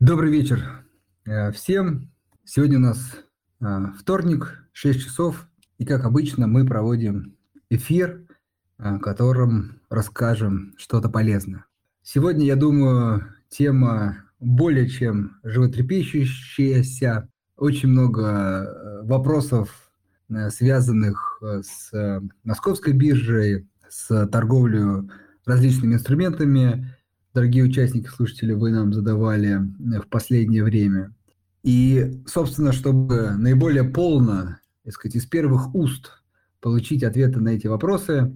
Добрый вечер э, всем. Сегодня у нас э, вторник, 6 часов, и как обычно мы проводим эфир, э, в котором расскажем что-то полезное. Сегодня, я думаю, тема более чем животрепещущаяся, очень много вопросов, связанных с московской биржей, с торговлей различными инструментами, дорогие участники, слушатели, вы нам задавали в последнее время. И, собственно, чтобы наиболее полно, так сказать, из первых уст получить ответы на эти вопросы,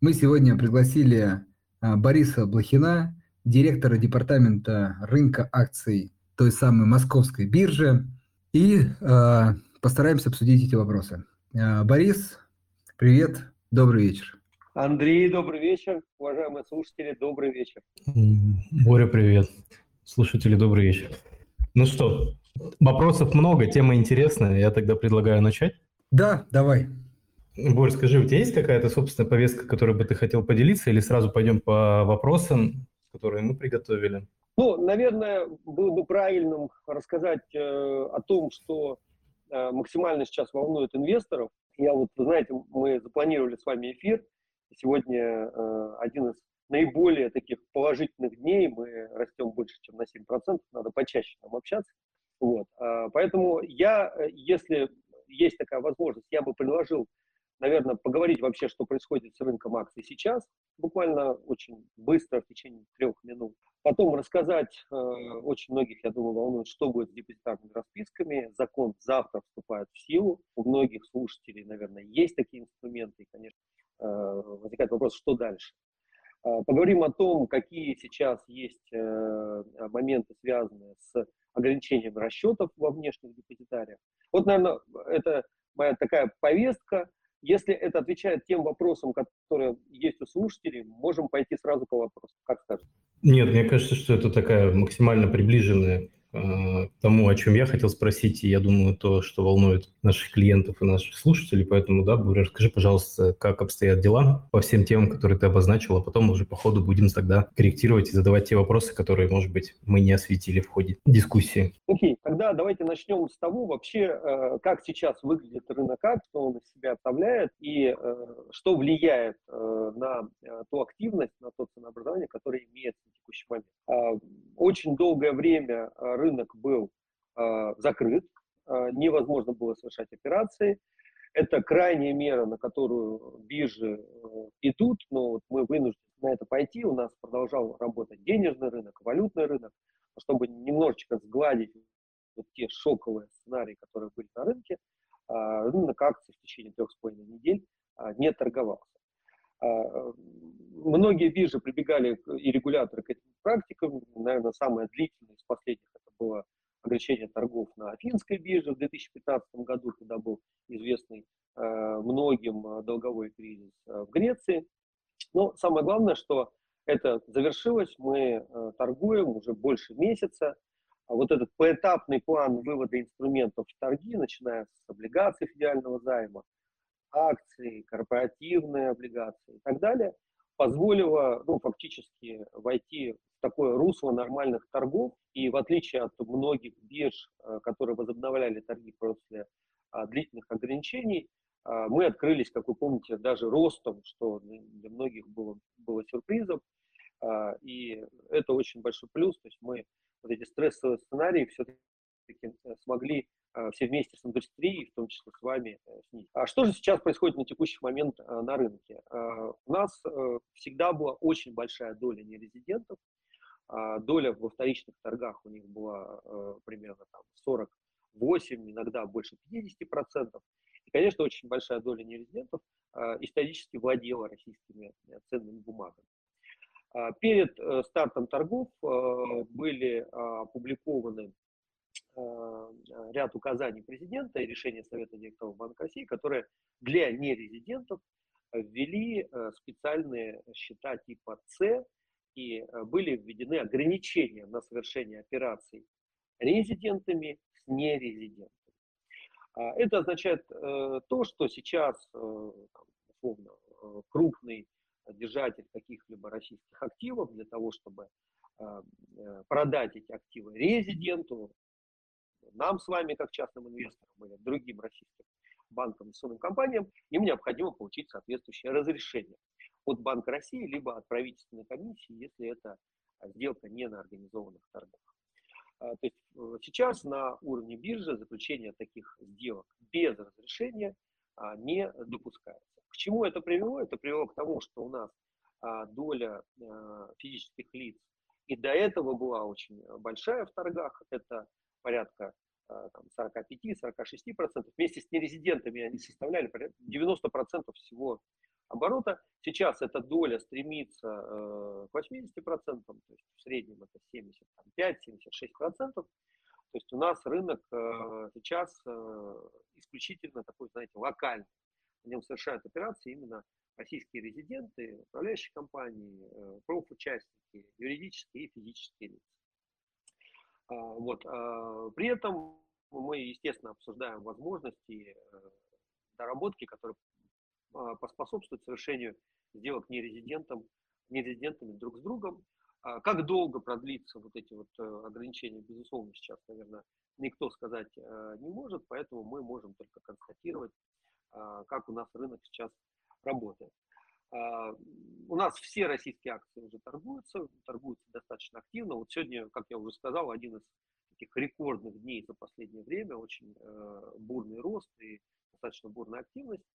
мы сегодня пригласили а, Бориса Блохина, директора департамента рынка акций той самой московской биржи, и э, постараемся обсудить эти вопросы. Э, Борис, привет, добрый вечер. Андрей, добрый вечер. Уважаемые слушатели, добрый вечер. Боря, привет. Слушатели, добрый вечер. Ну что, вопросов много, тема интересная. Я тогда предлагаю начать. Да, давай. Борь, скажи, у тебя есть какая-то собственная повестка, которой бы ты хотел поделиться, или сразу пойдем по вопросам, которые мы приготовили? Ну, наверное, было бы правильным рассказать э, о том, что э, максимально сейчас волнует инвесторов. Я вот, вы знаете, мы запланировали с вами эфир – Сегодня э, один из наиболее таких положительных дней, мы растем больше, чем на 7%, надо почаще нам общаться. Вот. А, поэтому я, э, если есть такая возможность, я бы предложил, наверное, поговорить вообще, что происходит с рынком акций сейчас, буквально очень быстро, в течение трех минут. Потом рассказать, э, очень многих, я думаю, волнует, что будет с депозитарными расписками. Закон завтра вступает в силу. У многих слушателей, наверное, есть такие инструменты. И, конечно, возникает вопрос, что дальше. Э, поговорим о том, какие сейчас есть моменты, связанные с ограничением расчетов во внешних депозитариях. Вот, наверное, это моя такая повестка. Если это отвечает тем вопросам, которые есть у слушателей, можем пойти сразу по вопросу. Как скажете? Нет, мне кажется, что это такая максимально приближенная Э, тому, о чем я хотел спросить, и я думаю, то, что волнует наших клиентов и наших слушателей. Поэтому, да, Буря, расскажи, пожалуйста, как обстоят дела по всем темам, которые ты обозначил, а потом уже по ходу будем тогда корректировать и задавать те вопросы, которые, может быть, мы не осветили в ходе дискуссии. Окей, okay. тогда давайте начнем с того вообще, э, как сейчас выглядит рынок акций, что он из себя оставляет и э, что влияет на ту активность, на то ценообразование, которое имеется в текущий момент. А, очень долгое время рынок был э, закрыт, э, невозможно было совершать операции. Это крайняя мера, на которую биржи э, идут, но вот мы вынуждены на это пойти. У нас продолжал работать денежный рынок, валютный рынок, чтобы немножечко сгладить вот те шоковые сценарии, которые были на рынке. Рынок акций в течение трех с половиной недель не торговался. Многие биржи прибегали и регуляторы к этим практикам. Наверное, самая длительная из последних было ограничение торгов на финской бирже в 2015 году, когда был известный а, многим а, долговой кризис в Греции. Но самое главное, что это завершилось, мы торгуем уже больше месяца. Вот этот поэтапный план вывода инструментов в торги, начиная с облигаций федерального займа, акции, корпоративные облигации и так далее, позволило ну, фактически войти такое русло нормальных торгов. И в отличие от многих бирж, э, которые возобновляли торги после а, длительных ограничений, а, мы открылись, как вы помните, даже ростом, что для многих было, было сюрпризом. А, и это очень большой плюс. То есть мы вот эти стрессовые сценарии все-таки э, смогли Э, все вместе с индустрией, в том числе с вами, снизить. А что же сейчас происходит на текущий момент на рынке? У нас всегда была очень большая доля нерезидентов. А доля во вторичных торгах у них была примерно там 48, иногда больше 50%. И, конечно, очень большая доля нерезидентов исторически владела российскими ценными бумагами. А перед стартом торгов были опубликованы Э, ряд указаний президента и решения Совета директоров Банка России, которые для нерезидентов ввели э, специальные счета типа С и э, были введены ограничения на совершение операций резидентами с нерезидентами. А это означает то, что сейчас условно, крупный держатель каких-либо российских активов для того, чтобы продать эти активы резиденту, нам с вами, как частным инвесторам или другим российским банкам, инвестиционным компаниям, им необходимо получить соответствующее разрешение от Банка России, либо от правительственной комиссии, если это сделка не на организованных торгах. А, то есть э, сейчас на уровне биржи заключение таких сделок без разрешения а, не допускается. К чему это привело? Это привело к тому, что у нас а, доля физических лиц и до этого была очень большая в торгах, это порядка 45-46%. Вместе с нерезидентами они составляли 90% всего оборота. Сейчас эта доля стремится э, к 80%, то есть в среднем это 75-76%. То есть у нас рынок э, сейчас э, исключительно такой, знаете, локальный. В нем совершают операции именно российские резиденты, управляющие компании, профучастники, юридические и физические лица. А, вот. А, при этом мы, естественно, обсуждаем возможности доработки, которые поспособствует совершению сделок нерезидентам, нерезидентами друг с другом. А, как долго продлится вот эти вот э, ограничения, безусловно, сейчас, наверное, никто сказать э, не может, поэтому мы можем только констатировать, а, как у нас рынок сейчас работает. У нас все российские акции уже торгуются, торгуются достаточно активно. Вот сегодня, как я уже сказал, один из таких рекордных дней за последнее время, очень э, бурный рост и достаточно бурная активность.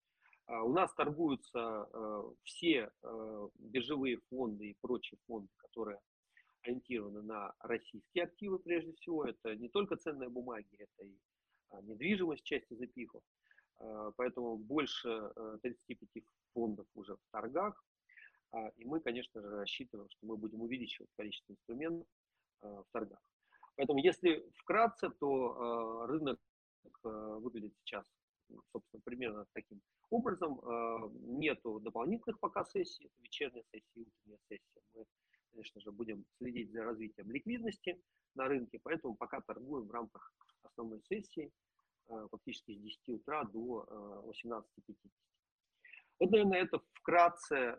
А, у нас торгуются э, все э, биржевые фонды и прочие фонды, которые ориентированы на российские активы прежде всего. Это не только ценные бумаги, это и а, недвижимость, часть из эпифов. А, поэтому больше 35 э, фондов уже в торгах. И мы, конечно же, рассчитываем, что мы будем увеличивать количество инструментов в торгах. Поэтому, если вкратце, то рынок выглядит сейчас собственно, примерно таким образом. А, нету дополнительных пока сессий, это вечерняя сессия и утренняя сессия. Мы, конечно же, будем следить за развитием ликвидности на рынке, поэтому пока торгуем в рамках основной сессии, а, фактически с 10 утра до 18.50. А, вот, наверное, это вкратце,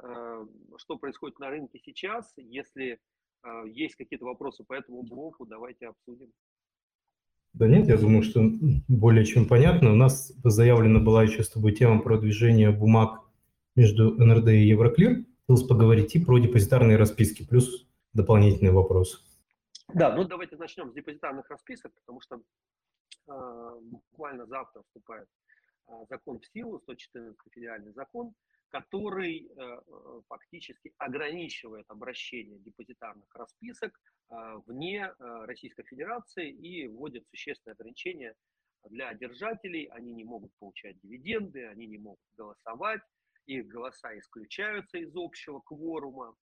что происходит на рынке сейчас. Если есть какие-то вопросы по этому блоку, давайте обсудим. Да нет, я думаю, что более чем понятно. У нас заявлена была еще с тобой тема про движение бумаг между НРД и Евроклир. Хотелось поговорить и про депозитарные расписки, плюс дополнительный вопрос. Да, ну давайте начнем с депозитарных расписок, потому что э, буквально завтра вступает э, закон в силу, 114 федеральный закон, который э, э, фактически ограничивает обращение депозитарных расписок вне Российской Федерации и вводит существенные ограничения для держателей. Они не могут получать дивиденды, они не могут голосовать, их голоса исключаются из общего кворума.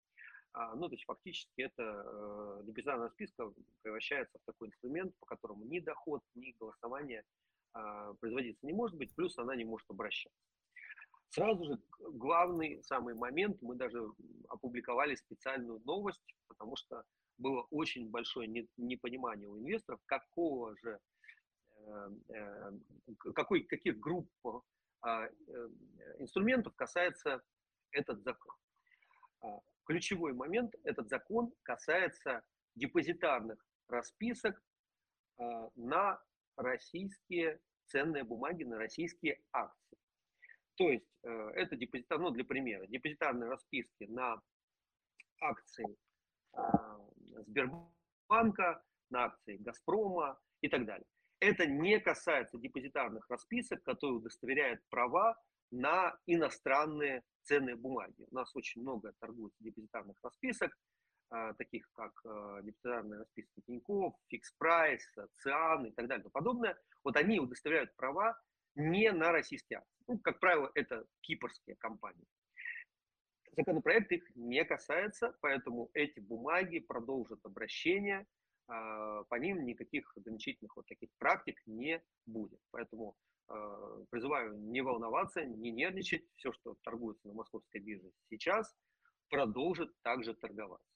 А, ну, то есть фактически это депозитарная расписка превращается в такой инструмент, по которому ни доход, ни голосование производиться не может быть, плюс она не может обращаться. Сразу же главный самый момент, мы даже опубликовали специальную новость, потому что было очень большое непонимание у инвесторов, какого же, э, э, какой, каких групп а, э, инструментов касается этот закон. А, ключевой момент, этот закон касается депозитарных расписок а, на российские ценные бумаги, на российские акции. То есть это депозитар, ну для примера, депозитарные расписки на акции Сбербанка, на акции Газпрома и так далее. Это не касается депозитарных расписок, которые удостоверяют права на иностранные ценные бумаги. У нас очень много торгуется депозитарных расписок, а, таких как а, депозитарные расписки Тинькофф, Fix Price, Циан и так далее и подобное. Вот они удостоверяют права не на российские акции. Ну, как правило, это кипрские компании. Законопроект их не касается, поэтому эти бумаги продолжат обращение, а, по ним никаких ограничительных вот таких практик не будет. Поэтому а, призываю не волноваться, не нервничать. Все, что торгуется на московской бирже сейчас, продолжит также торговаться.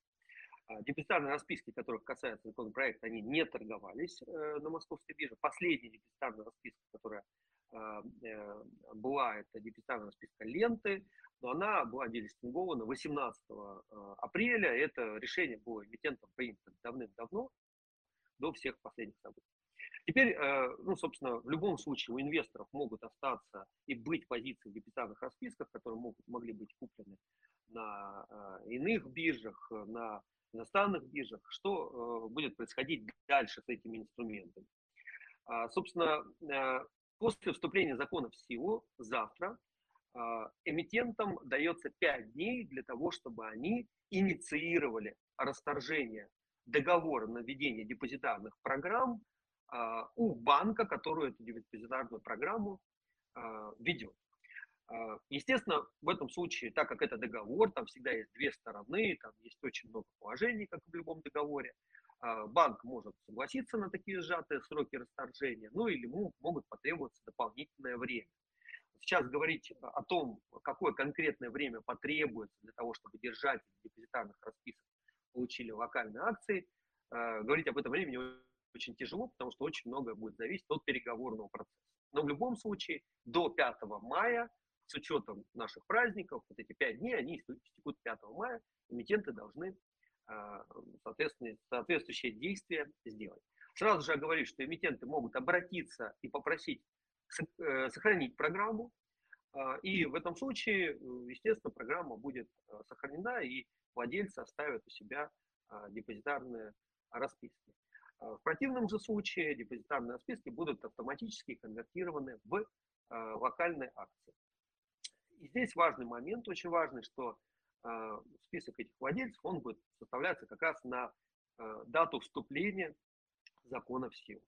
А, депозитарные расписки, которых касается законопроект, они не торговались э, на московской бирже. Последняя депозитарная расписка, которая была эта депозитарная списка ленты, но она была делистингована 18 апреля. Это решение было эмитентом принято давным-давно, до всех последних событий. Теперь, э, ну, собственно, в любом случае у инвесторов могут остаться и быть позиции в депозитарных расписках, которые могут, могли быть куплены на э, иных биржах, на иностранных биржах. Что э, будет происходить дальше с этими инструментами? А, собственно, после вступления закона в силу завтра эмитентам дается 5 дней для того, чтобы они инициировали расторжение договора на введение депозитарных программ а, у банка, который эту депозитарную программу а, ведет. А, естественно, в этом случае, так как это договор, там всегда есть две стороны, там есть очень много положений, как в любом договоре, банк может согласиться на такие сжатые сроки расторжения, ну или ему могут потребоваться дополнительное время. Сейчас говорить о том, какое конкретное время потребуется для того, чтобы держатели депозитарных расписок получили локальные акции, говорить об этом времени очень тяжело, потому что очень многое будет зависеть от переговорного процесса. Но в любом случае до 5 мая, с учетом наших праздников, вот эти 5 дней, они истекут 5 мая, эмитенты должны а, соответствующие действия сделать. Сразу же говорю, что эмитенты могут обратиться и попросить э, сохранить программу, а, и в этом случае, естественно, программа будет э, сохранена, и владельцы оставят у себя а, депозитарные расписки. А, в противном же случае депозитарные списки будут автоматически конвертированы в а, локальные акции. И здесь важный момент, очень важный, что а, список этих владельцев, он будет составляться как раз на дату вступления закона в силу.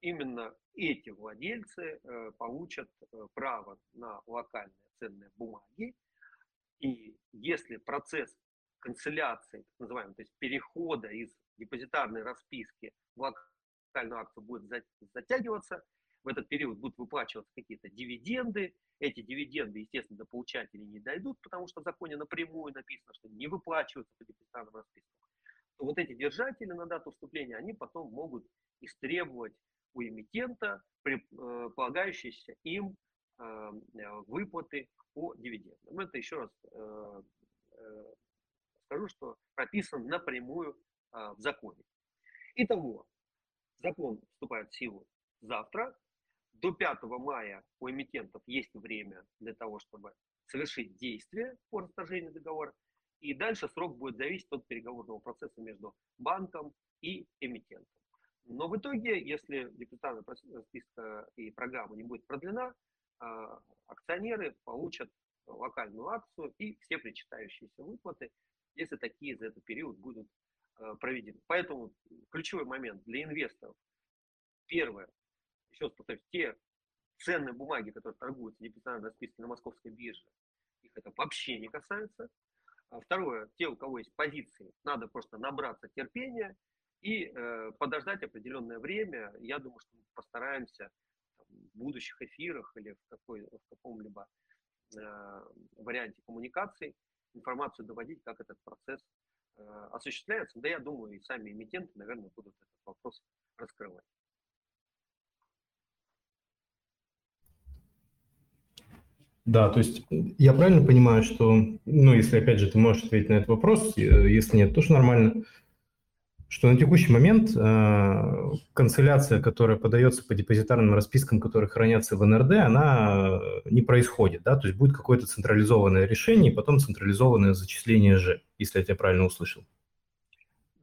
Именно эти владельцы э, получат э, право на локальные ценные бумаги. И если процесс канцеляции, так называемый, то есть перехода из депозитарной расписки в локальную акцию будет затягиваться, в этот период будут выплачиваться какие-то дивиденды, эти дивиденды, естественно, до получателей не дойдут, потому что в законе напрямую написано, что не выплачиваются по депозитарным распискам, то вот эти держатели на дату вступления, они потом могут истребовать у эмитента э, полагающиеся им э, выплаты по дивидендам. Это еще раз э, скажу, что прописан напрямую в законе. Итого, закон вступает в силу завтра. До 5 мая у эмитентов есть время для того, чтобы совершить действие по расторжению договора. И дальше срок будет зависеть от переговорного процесса между банком и эмитентом. Но в итоге, если депозитарная списка и программа не будет продлена, а, акционеры получат локальную акцию и все причитающиеся выплаты, если такие за этот период будут Э, проведены. Поэтому ключевой момент для инвесторов. Первое, еще раз повторюсь, те ценные бумаги, которые торгуются депозитарной списке на московской бирже, их это вообще не касается. А второе, те, у кого есть позиции, надо просто набраться терпения и э, подождать определенное время. Я думаю, что мы постараемся там, в будущих эфирах или в, какой, в каком-либо э, варианте коммуникации информацию доводить, как этот процесс Э, осуществляются, да я думаю, и сами эмитенты, наверное, будут этот вопрос раскрывать. Да, то есть я правильно понимаю, что, ну, если, опять же, ты можешь ответить на этот вопрос, э, если нет, тоже нормально, что на текущий момент э, канцеляция, которая подается по депозитарным распискам, которые хранятся в НРД, она э, не происходит, да, то есть будет какое-то централизованное решение и потом централизованное зачисление Ж, если я тебя правильно услышал.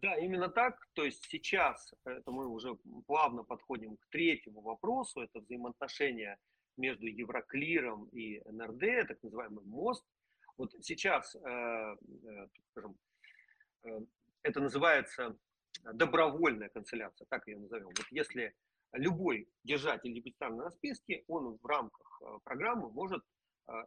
Да, именно так. То есть сейчас это мы уже плавно подходим к третьему вопросу. Это взаимоотношения между Евроклиром и НРД, так называемый мост. Вот сейчас, э, э, скажем, э, это называется добровольная канцеляция, так ее назовем. Вот если любой держатель депозитарной расписки, он в рамках программы может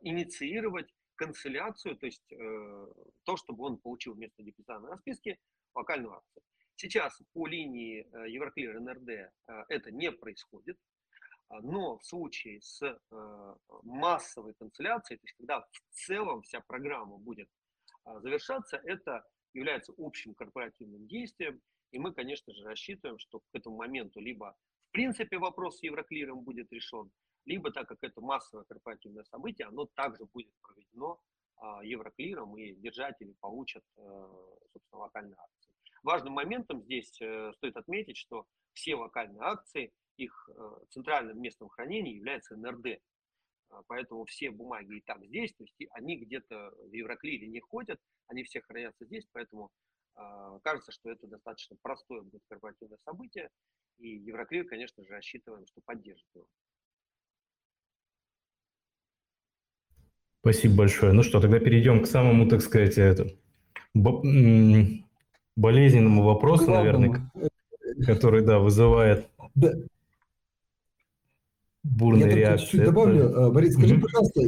инициировать канцеляцию, то есть то, чтобы он получил вместо депозитарной расписки локальную акцию. Сейчас по линии Евроклир НРД это не происходит, но в случае с массовой канцеляцией, то есть когда в целом вся программа будет завершаться, это является общим корпоративным действием, и мы, конечно же, рассчитываем, что к этому моменту либо в принципе вопрос с Евроклиром будет решен, либо, так как это массовое корпоративное событие, оно также будет проведено Евроклиром, и держатели получат, собственно, локальные акции. Важным моментом здесь стоит отметить, что все локальные акции, их центральным местом хранения является НРД. Поэтому все бумаги и так здесь, то есть они где-то в Евроклире не ходят, они все хранятся здесь, поэтому а, кажется, что это достаточно простое будет корпоративное событие, и Евроклир, конечно же, рассчитываем, что поддержит его. Спасибо большое. Ну что, тогда перейдем к самому, так сказать, это, болезненному вопросу, Главному. наверное, который, да, вызывает да. Бурные Я реакции. чуть-чуть добавлю. Это... Борис, скажи, mm пожалуйста,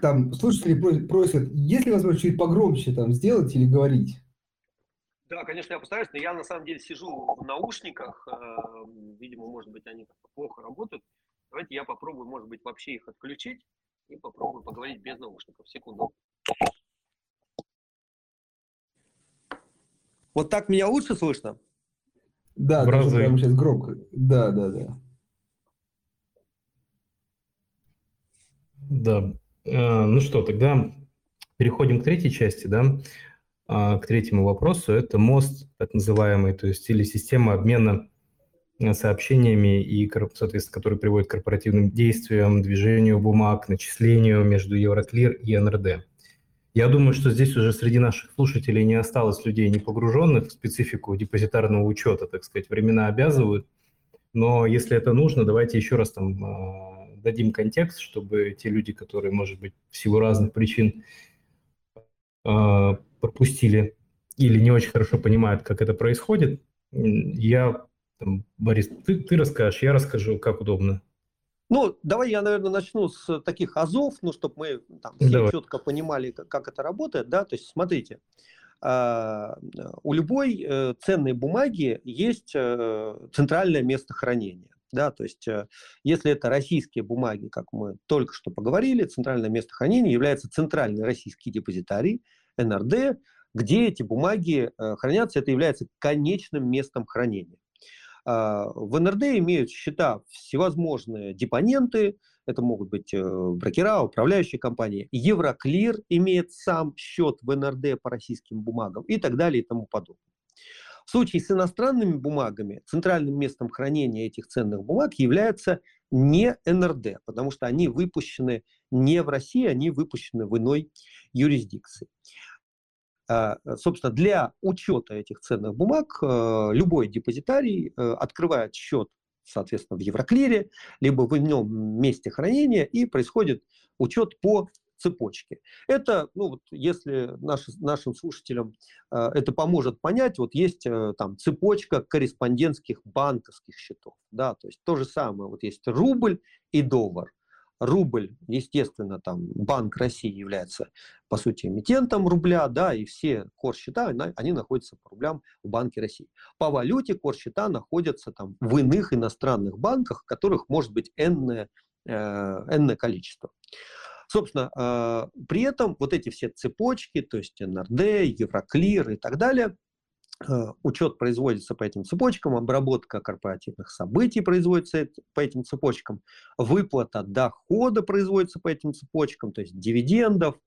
там слушатели просят, есть ли возможность чуть погромче там сделать или говорить? Да, конечно, я постараюсь, но я на самом деле сижу в наушниках, э, видимо, может быть, они плохо работают. Давайте я попробую, может быть, вообще их отключить и попробую поговорить без наушников. Секунду. Вот так меня лучше слышно? Да, даже прямо сейчас громко. Да, да, да. Да. Э, ну что, тогда переходим к третьей части, да. А, к третьему вопросу. Это мост, так называемый, то есть или система обмена э, сообщениями, и, соответственно, который приводит к корпоративным действиям, движению бумаг, начислению между Евроклир и НРД. Я думаю, что здесь уже среди наших слушателей не осталось людей, не погруженных в специфику депозитарного учета, так сказать, времена обязывают. Но если это нужно, давайте еще раз там а, дадим контекст, чтобы те люди, которые, может быть, в силу разных причин а, пропустили или не очень хорошо понимают, как это происходит, я, там, Борис, ты, ты расскажешь, я расскажу, как удобно. Ну, давай я, наверное, начну с таких азов, ну, чтобы мы там все давай. четко понимали, как, как это работает, да, то есть смотрите, э, у любой э, ценной бумаги есть э, центральное место хранения. Да, то есть, э, если это российские бумаги, как мы только что поговорили, центральное место хранения является центральный российский депозитарий, НРД, где эти бумаги э, хранятся, это является конечным местом хранения. А, в НРД имеют счета всевозможные депоненты, это могут быть э, брокера, управляющие компании. Евроклир имеет сам счет в НРД по российским бумагам и так далее и тому подобное. В случае с иностранными бумагами центральным местом хранения этих ценных бумаг является не НРД, потому что они выпущены не в России, они выпущены в иной юрисдикции. А, собственно, для учета этих ценных бумаг э, любой депозитарий э, открывает счет, соответственно, в Евроклире, либо в ином месте хранения, и происходит учет по цепочке. Это, ну вот, если наш, нашим слушателям э, это поможет понять, вот есть э, там цепочка корреспондентских банковских счетов, да, то есть то же самое, вот есть рубль и доллар рубль, естественно, там Банк России является, по сути, эмитентом рубля, да, и все корсчета, они находятся по рублям в Банке России. По валюте корсчета находятся там в иных иностранных банках, которых может быть энное, э, энное количество. Собственно, э, при этом вот эти все цепочки, то есть НРД, Евроклир и так далее – Э, учет производится по этим цепочкам, обработка корпоративных событий производится по этим цепочкам, выплата дохода производится по этим цепочкам, то есть дивидендов,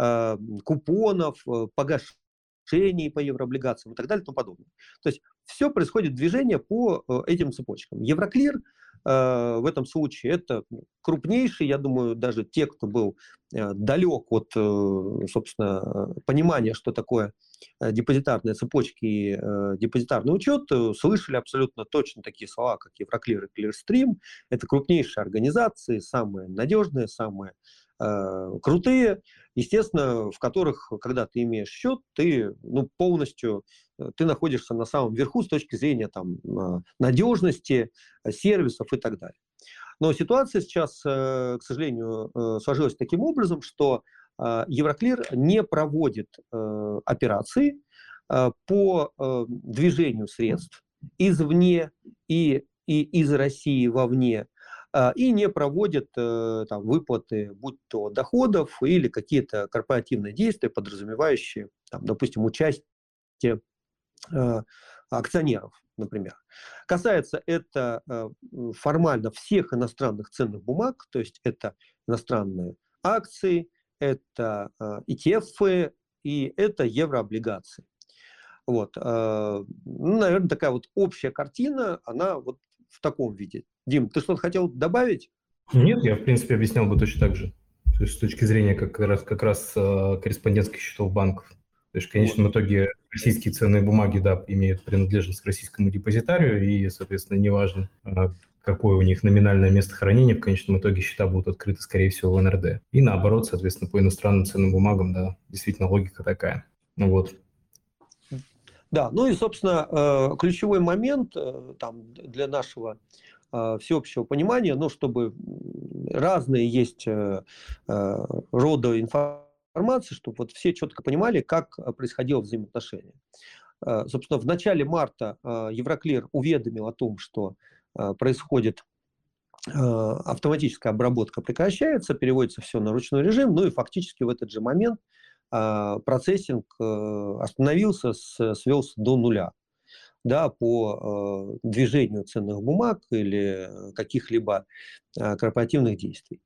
э, купонов, погашений по еврооблигациям и так далее и тому подобное. То есть все происходит движение по этим цепочкам. Евроклир в этом случае это крупнейший, я думаю, даже те, кто был далек от, собственно, понимания, что такое Э, депозитарные цепочки и э, депозитарный учет, э, слышали абсолютно точно такие слова, как Евроклир и Clearstream. Это крупнейшие организации, самые надежные, самые э, крутые, естественно, в которых, когда ты имеешь счет, ты ну, полностью э, ты находишься на самом верху с точки зрения там, надежности, сервисов и так далее. Но ситуация сейчас, к сожалению, сложилась таким образом, что Евроклир не проводит э, операции э, по э, движению средств извне и, и из России вовне, и не проводит там, выплаты, будь то доходов или какие-то корпоративные действия, подразумевающие, там, допустим, участие акционеров например. Касается это э, формально всех иностранных ценных бумаг, то есть это иностранные акции, это ETF и это еврооблигации. Вот. Ну, наверное, такая вот общая картина, она вот в таком виде. Дим, ты что-то хотел добавить? Нет, я, в принципе, объяснял бы точно так же. То есть с точки зрения как раз, как раз э, корреспондентских счетов банков. То есть в конечном вот. итоге российские ценные бумаги, да, имеют принадлежность к российскому депозитарию, и, соответственно, неважно, э, какое у них номинальное место хранения, в конечном итоге счета будут открыты, скорее всего, в НРД. И наоборот, соответственно, по иностранным ценным бумагам, да, действительно логика такая. Ну вот. Да, ну и, собственно, э, ключевой момент там, для нашего всеобщего понимания, ну, чтобы разные есть рода информации, чтобы вот все четко понимали, как происходило взаимоотношение. Собственно, в начале марта Евроклир уведомил о том, что происходит автоматическая обработка прекращается, переводится все на ручной режим, ну и фактически в этот же момент а, процессинг э, остановился, свелся до нуля да, по э, движению ценных бумаг или каких-либо э, корпоративных действий.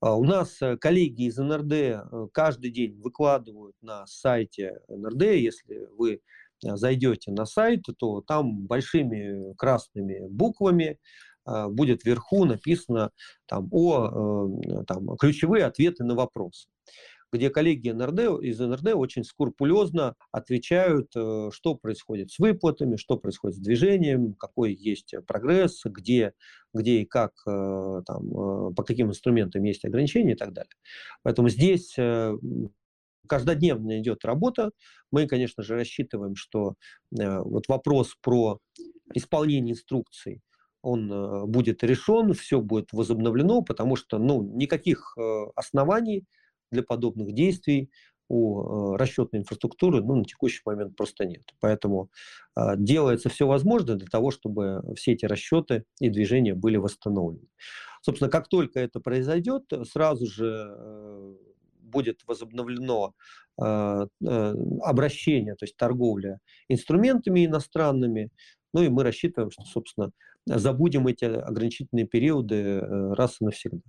А у нас коллеги из НРД каждый день выкладывают на сайте НРД, если вы зайдете на сайт, то там большими красными буквами будет вверху написано там, о там, ключевые ответы на вопросы где коллеги НРД, из НРД очень скрупулезно отвечают, э, что происходит с выплатами, что происходит с движением, какой есть прогресс, где, где и как, э, там, э, по каким инструментам есть ограничения и так далее. Поэтому здесь каждодневно идет работа. Мы, конечно же, рассчитываем, что вот вопрос про исполнение инструкций, он будет решен, все будет возобновлено, потому что ну, никаких оснований для подобных действий у э, расчетной инфраструктуры ну, на текущий момент просто нет. Поэтому э, делается все возможное для того, чтобы все эти расчеты и движения были восстановлены. Собственно, как только это произойдет, сразу же э, будет возобновлено обращение, то есть торговля инструментами иностранными. Ну и мы рассчитываем, что, собственно, забудем эти ограничительные периоды раз и навсегда.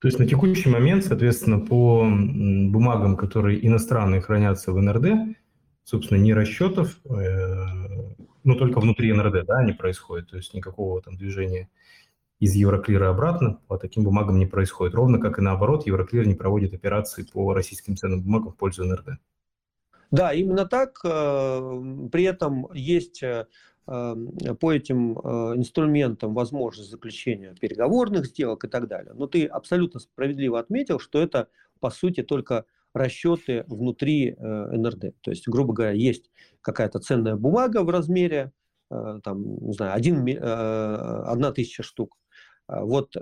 То есть на текущий момент, соответственно, по бумагам, которые иностранные хранятся в НРД, собственно, не расчетов, э, ну, только внутри НРД, да, они происходят, то есть никакого там движения из Евроклира обратно по таким бумагам не происходит. Ровно как и наоборот, Евроклир не проводит операции по российским ценным бумагам в пользу НРД. Да, именно так. Э, при этом есть э, по этим э, инструментам возможность заключения переговорных сделок и так далее. Но ты абсолютно справедливо отметил, что это, по сути, только расчеты внутри э, НРД. То есть, грубо говоря, есть какая-то ценная бумага в размере, э, там, не знаю, один, одна тысяча штук. Вот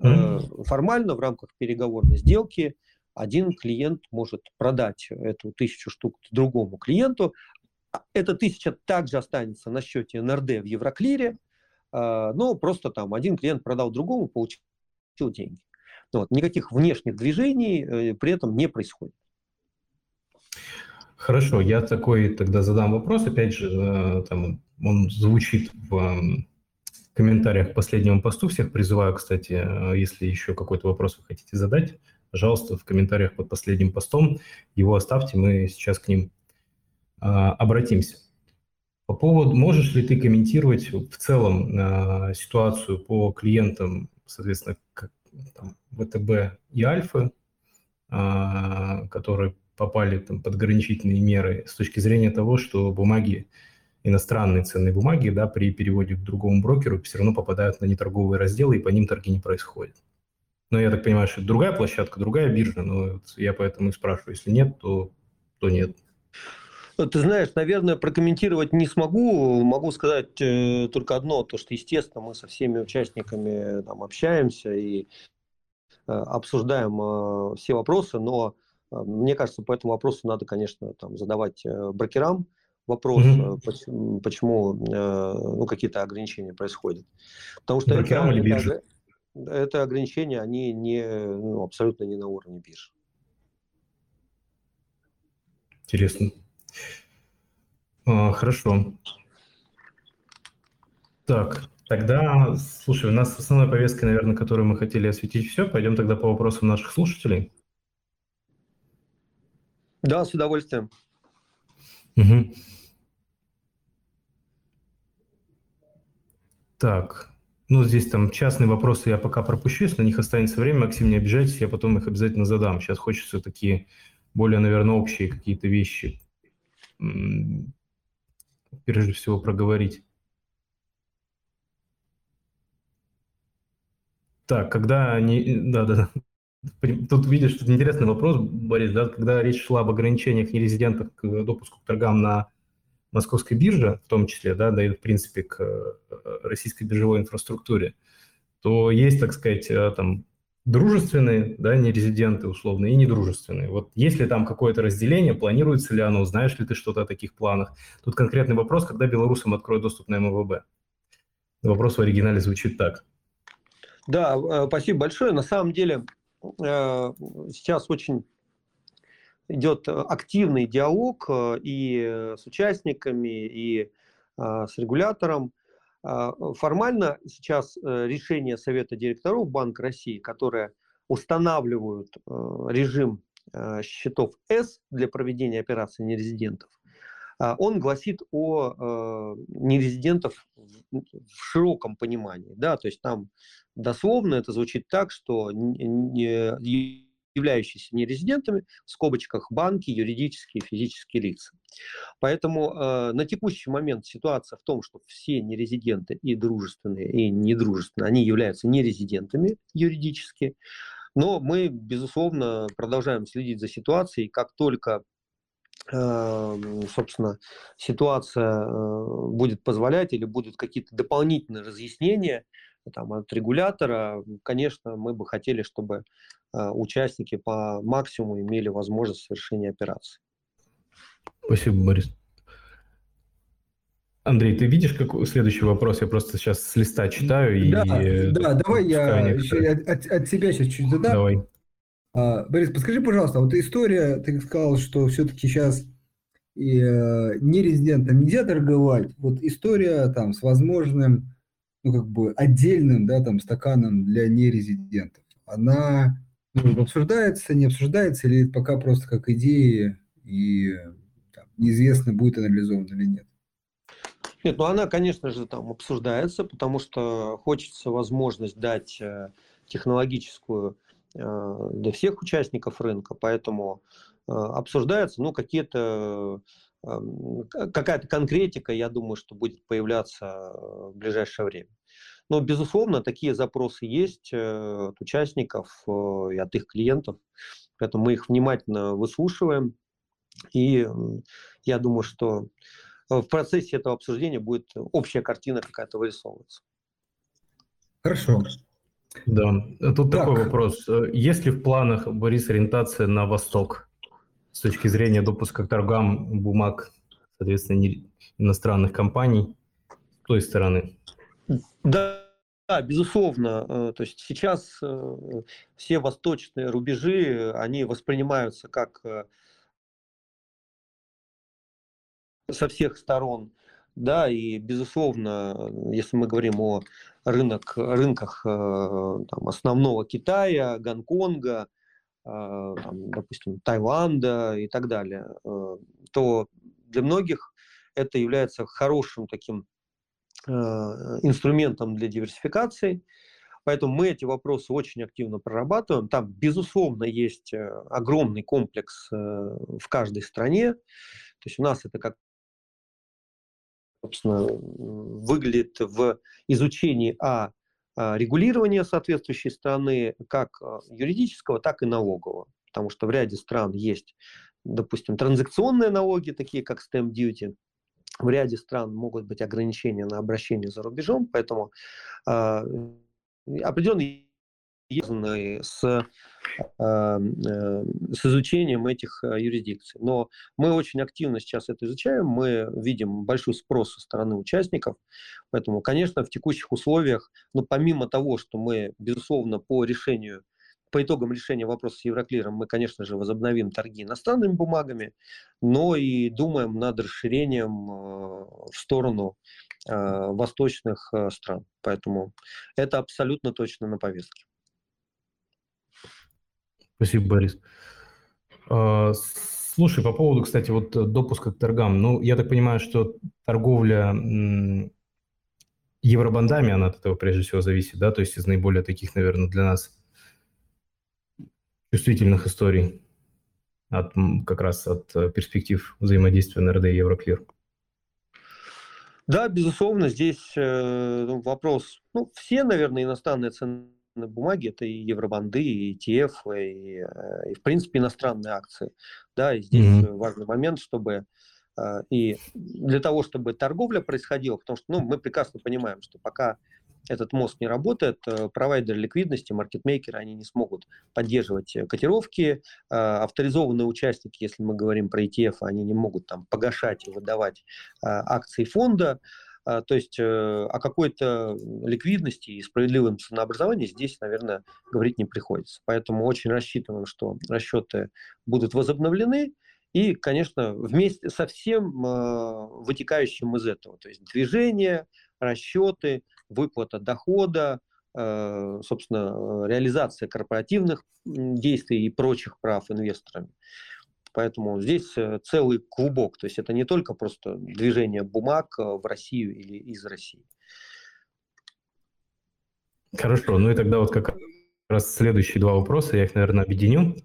формально в рамках переговорной сделки один клиент может продать эту тысячу штук другому клиенту, а, эта тысяча также останется на счете НРД в Евроклире, а, но просто там один клиент продал другому, получил деньги. Вот, никаких внешних движений э, при этом не происходит. Хорошо, я такой тогда задам вопрос, опять же, э, там, он звучит в комментариях к последнему посту. Всех призываю, кстати, э, если еще какой-то вопрос вы хотите задать, пожалуйста, в комментариях под последним постом его оставьте, мы сейчас к ним обратимся. По поводу, можешь ли ты комментировать в целом а, ситуацию по клиентам, соответственно, как, там, ВТБ и Альфы, а, которые попали там, под ограничительные меры с точки зрения того, что бумаги, иностранные ценные бумаги, да, при переводе к другому брокеру все равно попадают на неторговые разделы, и по ним торги не происходят. Но я так понимаю, что это другая площадка, другая биржа, но вот я поэтому и спрашиваю. Если нет, то, то нет. Ты знаешь, наверное, прокомментировать не смогу. Могу сказать э, только одно, то что, естественно, мы со всеми участниками там, общаемся и э, обсуждаем э, все вопросы, но э, мне кажется, по этому вопросу надо, конечно, там, задавать э, брокерам вопрос, mm-hmm. почему, почему э, ну, какие-то ограничения происходят. Потому что брокерам это, или бирже? Это, это ограничения, они не, ну, абсолютно не на уровне биржи. Интересно. А, хорошо. Так, тогда, слушай, у нас основной повесткой, наверное, которую мы хотели осветить все. Пойдем тогда по вопросам наших слушателей. Да, с удовольствием. Угу. Так, ну, здесь там частные вопросы я пока пропущу, если на них останется время, Максим, не обижайтесь, я потом их обязательно задам. Сейчас хочется такие более, наверное, общие какие-то вещи прежде всего проговорить. Так, когда они... Да, да, Тут видишь, тут интересный вопрос, Борис, да, когда речь шла об ограничениях нерезидентов к допуску к торгам на московской бирже, в том числе, да, да и в принципе к э, российской биржевой инфраструктуре, то есть, так сказать, э, там дружественные, да, нерезиденты условно, и недружественные. Вот есть ли там какое-то разделение, планируется ли оно, знаешь ли ты что-то о таких планах? Тут конкретный вопрос, когда белорусам откроют доступ на МВБ. Вопрос в оригинале звучит так. Да, э, спасибо большое. На самом деле сейчас очень идет активный диалог э, и с участниками, и с регулятором. А, формально сейчас э, решение Совета директоров Банка России, которые устанавливают э, режим счетов С для проведения операций нерезидентов, а, он гласит о нерезидентов в широком понимании. Да? То есть там дословно это звучит так, что являющиеся нерезидентами, в скобочках банки, юридические физические лица. Поэтому э, на текущий момент ситуация в том, что все нерезиденты и дружественные, и недружественные, они являются нерезидентами юридически. Но мы, безусловно, продолжаем следить за ситуацией. Как только э, собственно, ситуация э, будет позволять или будут какие-то дополнительные разъяснения там, от регулятора, конечно, мы бы хотели, чтобы Э, участники по максимуму имели возможность совершения операции. Спасибо, Борис. Андрей, ты видишь какой следующий вопрос? Я просто сейчас с листа читаю. Да, и, да давай я от, от себя сейчас чуть задам. Давай. А, Борис, подскажи, пожалуйста, вот история, ты сказал, что все-таки сейчас и э, нерезидентам нельзя торговать. Вот история там с возможным, ну как бы отдельным, да, там стаканом для нерезидентов. Она ну, обсуждается, не обсуждается, или пока просто как идеи и там, неизвестно, будет анализовано или нет? Нет, ну она, конечно же, там обсуждается, потому что хочется возможность дать э, технологическую э, для всех участников рынка, поэтому э, обсуждается, ну, какие-то какая-то конкретика, я думаю, что будет появляться в ближайшее время. Но, безусловно, такие запросы есть э, от участников э, и от их клиентов. Поэтому мы их внимательно выслушиваем. И я думаю, что в процессе этого обсуждения будет общая картина какая-то вырисовываться. Хорошо. Да, тут так. такой вопрос. Есть ли в планах, Борис, ориентация на Восток с точки зрения допуска к торгам бумаг, соответственно, иностранных компаний с той стороны? Да, да, безусловно. Э, то есть сейчас э, все восточные рубежи, они воспринимаются как э, со всех сторон. Да, и безусловно, если мы говорим о рынок, рынках там, основного Китая, Гонконга, там, допустим, Таиланда и так далее, то для многих это является хорошим таким инструментом для диверсификации. Поэтому мы эти вопросы очень активно прорабатываем. Там, безусловно, есть э, огромный комплекс э, в каждой стране. То есть у нас это как собственно, выглядит в изучении а, а регулирования соответствующей страны, как юридического, так и налогового. Потому что в ряде стран есть, допустим, транзакционные налоги, такие как stamp duty, в ряде стран могут быть ограничения на обращение за рубежом, поэтому э, определенные с, э, э, с изучением этих э, юрисдикций. Но мы очень активно сейчас это изучаем, мы видим большой спрос со стороны участников, поэтому, конечно, в текущих условиях, ну, помимо того, что мы, безусловно, по решению по итогам решения вопроса с Евроклиром мы, конечно же, возобновим торги иностранными бумагами, но и думаем над расширением э, в сторону восточных стран. Поэтому это абсолютно точно на повестке. Спасибо, Борис. А, слушай, по поводу, кстати, вот допуска к торгам. Ну, я так понимаю, что торговля евробандами, она от этого прежде всего зависит, да, то есть из наиболее таких, наверное, для нас чувствительных историй от, как раз от э, перспектив взаимодействия НРД и Евроклир. Да, безусловно, здесь э, ну, вопрос, ну, все, наверное, иностранные ценные бумаги, это и евробанды, и ETF, и, э, и в принципе, иностранные акции. Да, и здесь mm-hmm. важный момент, чтобы э, и для того, чтобы торговля происходила, потому что ну, мы прекрасно понимаем, что пока этот мост не работает, э, провайдеры ликвидности, маркетмейкеры, они не смогут поддерживать э, котировки, а, авторизованные участники, если мы говорим про ETF, они не могут там погашать и выдавать а, акции фонда, а, то есть э, о какой-то ликвидности и справедливом ценообразовании здесь, наверное, говорить не приходится. Поэтому очень рассчитываем, что расчеты будут возобновлены, и, конечно, вместе со всем вытекающим из этого, то есть движение, расчеты, выплата дохода, э, собственно, реализация корпоративных действий и прочих прав инвесторами. Поэтому здесь э, целый клубок, то есть это не только просто движение бумаг э, в Россию или из России. Хорошо, ну и тогда вот как раз следующие два вопроса, я их, наверное, объединю.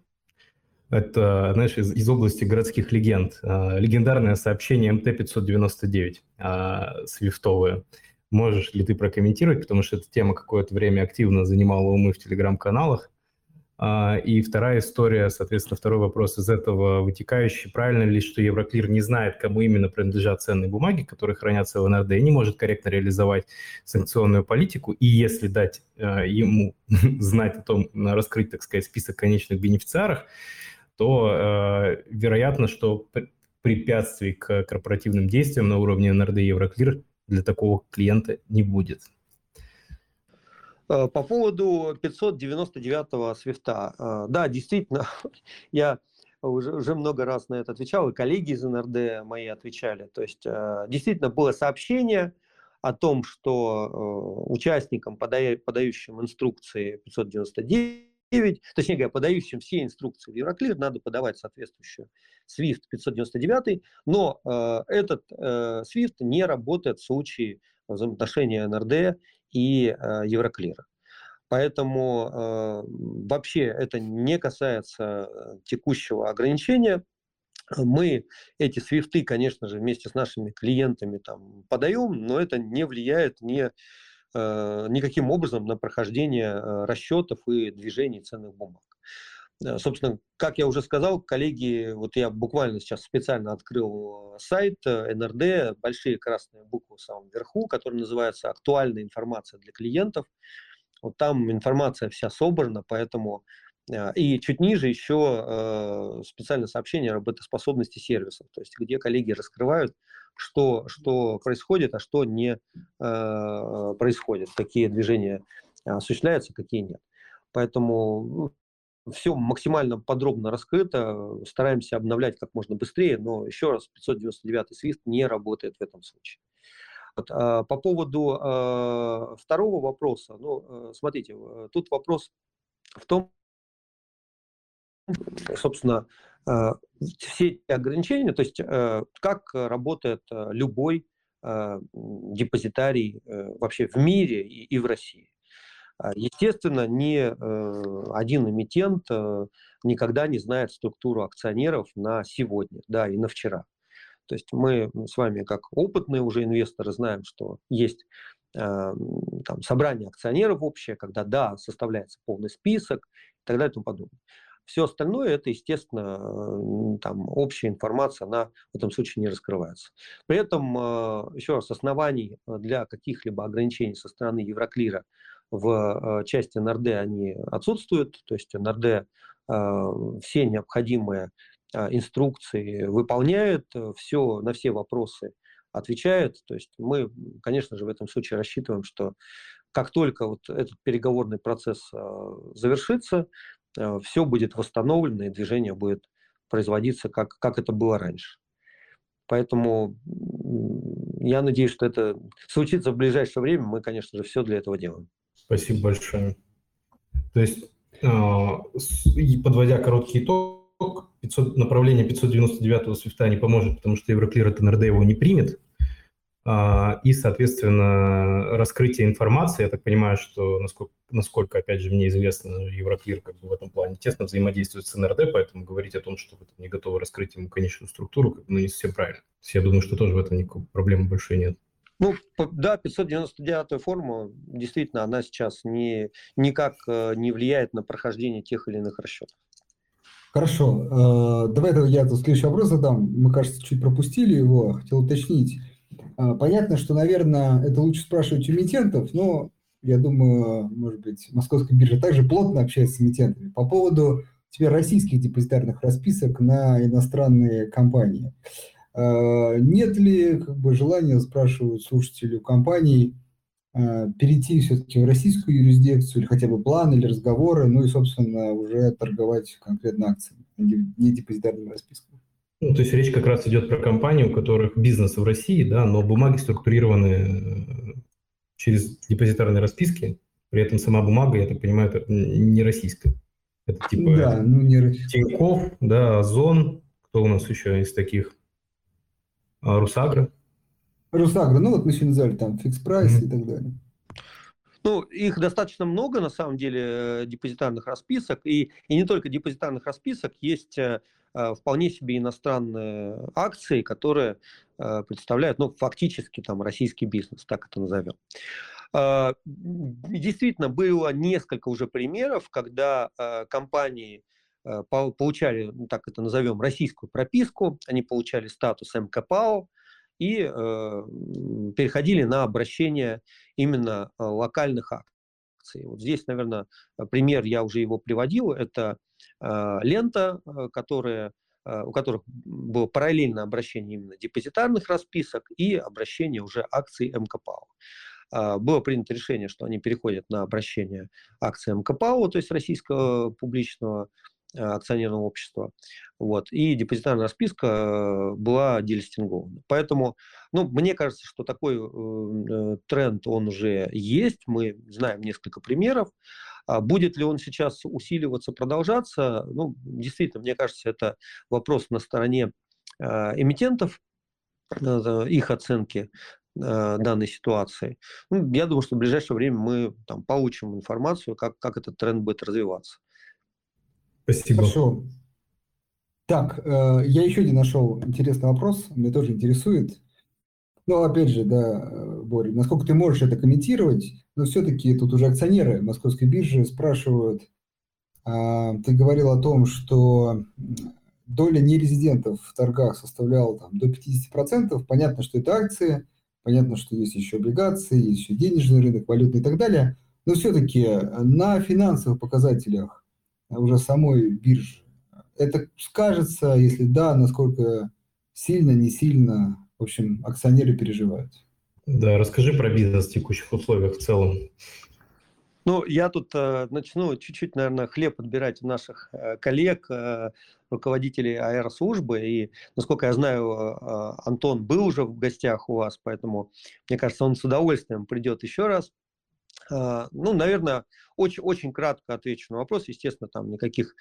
Это, знаешь, из, из области городских легенд. Легендарное сообщение МТ-599, свифтовое. Можешь ли ты прокомментировать, потому что эта тема какое-то время активно занимала умы в телеграм-каналах. А, и вторая история, соответственно, второй вопрос из этого вытекающий. Правильно ли, что Евроклир не знает, кому именно принадлежат ценные бумаги, которые хранятся в НРД, и не может корректно реализовать санкционную политику? И если дать а, ему знать о том, раскрыть, так сказать, список конечных бенефициаров, то э, вероятно, что препятствий к корпоративным действиям на уровне НРД и Евроклир для такого клиента не будет. Э, по поводу 599-го свифта. Э, да, действительно, я уже, уже много раз на это отвечал, и коллеги из НРД мои отвечали. То есть э, действительно было сообщение о том, что участникам, подающим инструкции 599, 9, точнее говоря, подающим все инструкции в Евроклир, надо подавать соответствующую SWIFT 599, но э, этот э, SWIFT не работает в случае взаимоотношения НРД и э, Евроклира. Поэтому э, вообще это не касается э, текущего ограничения. Мы эти свифты, конечно же, вместе с нашими клиентами там подаем, но это не влияет Э, никаким образом на прохождение э, расчетов и движений ценных бумаг. Э, собственно, как я уже сказал, коллеги, вот я буквально сейчас специально открыл сайт НРД, большие красные буквы в самом верху, который называется «Актуальная информация для клиентов». Вот там информация вся собрана, поэтому и чуть ниже еще специальное сообщение о работоспособности сервисов, то есть где коллеги раскрывают что, что происходит, а что не э, происходит, какие движения осуществляются, какие нет. Поэтому ну, все максимально подробно раскрыто, стараемся обновлять как можно быстрее, но еще раз, 599 свист не работает в этом случае. Вот, а, по поводу а, второго вопроса, ну, э, смотрите, тут вопрос в том, собственно, Э, все эти ограничения, то есть э, как работает э, любой депозитарий вообще в мире и в России. Естественно, ни один эмитент никогда не знает структуру акционеров на сегодня, да, и на вчера. То есть мы с вами, как опытные уже инвесторы, знаем, что есть там, собрание акционеров общее, когда, да, составляется полный список и так далее и тому подобное. Все остальное, это, естественно, там, общая информация, она в этом случае не раскрывается. При этом, а, еще раз, оснований для каких-либо ограничений со стороны Евроклира в а, части НРД они отсутствуют, то есть НРД а, все необходимые инструкции выполняет, все, на все вопросы отвечает. То есть мы, конечно же, в этом случае рассчитываем, что как только вот этот переговорный процесс завершится, все будет восстановлено и движение будет производиться, как, как это было раньше. Поэтому я надеюсь, что это случится в ближайшее время. Мы, конечно же, все для этого делаем. Спасибо большое. То есть, а, подводя короткий итог, 500, направление 599 свифта не поможет, потому что Евроклир от НРД его не примет. А, и, соответственно, раскрытие информации, я так понимаю, что, насколько, насколько опять же, мне известно, Евроклир как бы в этом плане тесно взаимодействует с НРД, поэтому говорить о том, что вы не готовы раскрыть ему конечную структуру, как бы, ну, не совсем правильно. То есть я думаю, что тоже в этом никакой проблемы большой нет. Ну, да, 599 форма, действительно, она сейчас не, никак э, не влияет на прохождение тех или иных расчетов. Хорошо. Э, давай я следующий вопрос задам. Мы, кажется, чуть пропустили его. Хотел уточнить. Э, понятно, что, наверное, это лучше спрашивать у эмитентов, но я думаю, может быть, Московская биржа также плотно общается с эмитентами по поводу теперь российских депозитарных расписок на иностранные компании. А, нет ли как бы, желания, спрашивают слушатели у компаний, а, перейти все-таки в российскую юрисдикцию, или хотя бы план, или разговоры, ну и, собственно, уже торговать конкретно акциями, а не депозитарным распискам? Ну, то есть речь как раз идет про компании, у которых бизнес в России, да, но бумаги структурированы э, через депозитарные расписки, при этом сама бумага, я так понимаю, это не российская. Это типа да, ну, не... Тинькофф, да, Озон, кто у нас еще из таких? А, Русагра? Русагра, ну вот мы сегодня назвали там фикс прайс mm-hmm. и так далее. Ну, их достаточно много, на самом деле, э, депозитарных расписок. И, и не только депозитарных расписок, есть э, вполне себе иностранные акции, которые представляют, ну, фактически там российский бизнес, так это назовем. Действительно, было несколько уже примеров, когда компании Э, получали, ну, так это назовем, российскую прописку, они получали статус МКПАО и э, переходили на обращение именно э, локальных акций. Вот здесь, наверное, пример, я уже его приводил, это э, лента, э, которая у которых было параллельно обращение именно депозитарных расписок и обращение уже акций МКПАО. Было принято решение, что они переходят на обращение акций МКПАО, то есть российского публичного Э, акционерного общества. Вот, и депозитарная расписка э, была делистингована. Поэтому, ну, мне кажется, что такой э, тренд, он уже есть. Мы знаем несколько примеров. А будет ли он сейчас усиливаться, продолжаться? Ну, действительно, мне кажется, это вопрос на стороне э, эмитентов, э, их оценки э, данной ситуации. Ну, я думаю, что в ближайшее время мы там, получим информацию, как, как этот тренд будет развиваться. Спасибо. Хорошо. Так, э, я еще один нашел интересный вопрос, меня тоже интересует. Ну, опять же, да, э, Боря, насколько ты можешь это комментировать, но все-таки тут уже акционеры Московской биржи спрашивают, а, ты говорил о том, что доля нерезидентов в торгах составляла там, до 50%. Понятно, что это акции, понятно, что есть еще облигации, есть еще денежный рынок, валютный и так далее. Но все-таки на финансовых показателях уже самой биржи. Это скажется, если да, насколько сильно, не сильно, в общем, акционеры переживают. Да, расскажи про бизнес в текущих условиях в целом. Ну, я тут э, начну чуть-чуть, наверное, хлеб подбирать у наших э, коллег, э, руководителей аэрослужбы. И, насколько я знаю, э, Антон был уже в гостях у вас, поэтому, мне кажется, он с удовольствием придет еще раз. Э, ну, наверное, очень, очень кратко отвечу на вопрос. Естественно, там никаких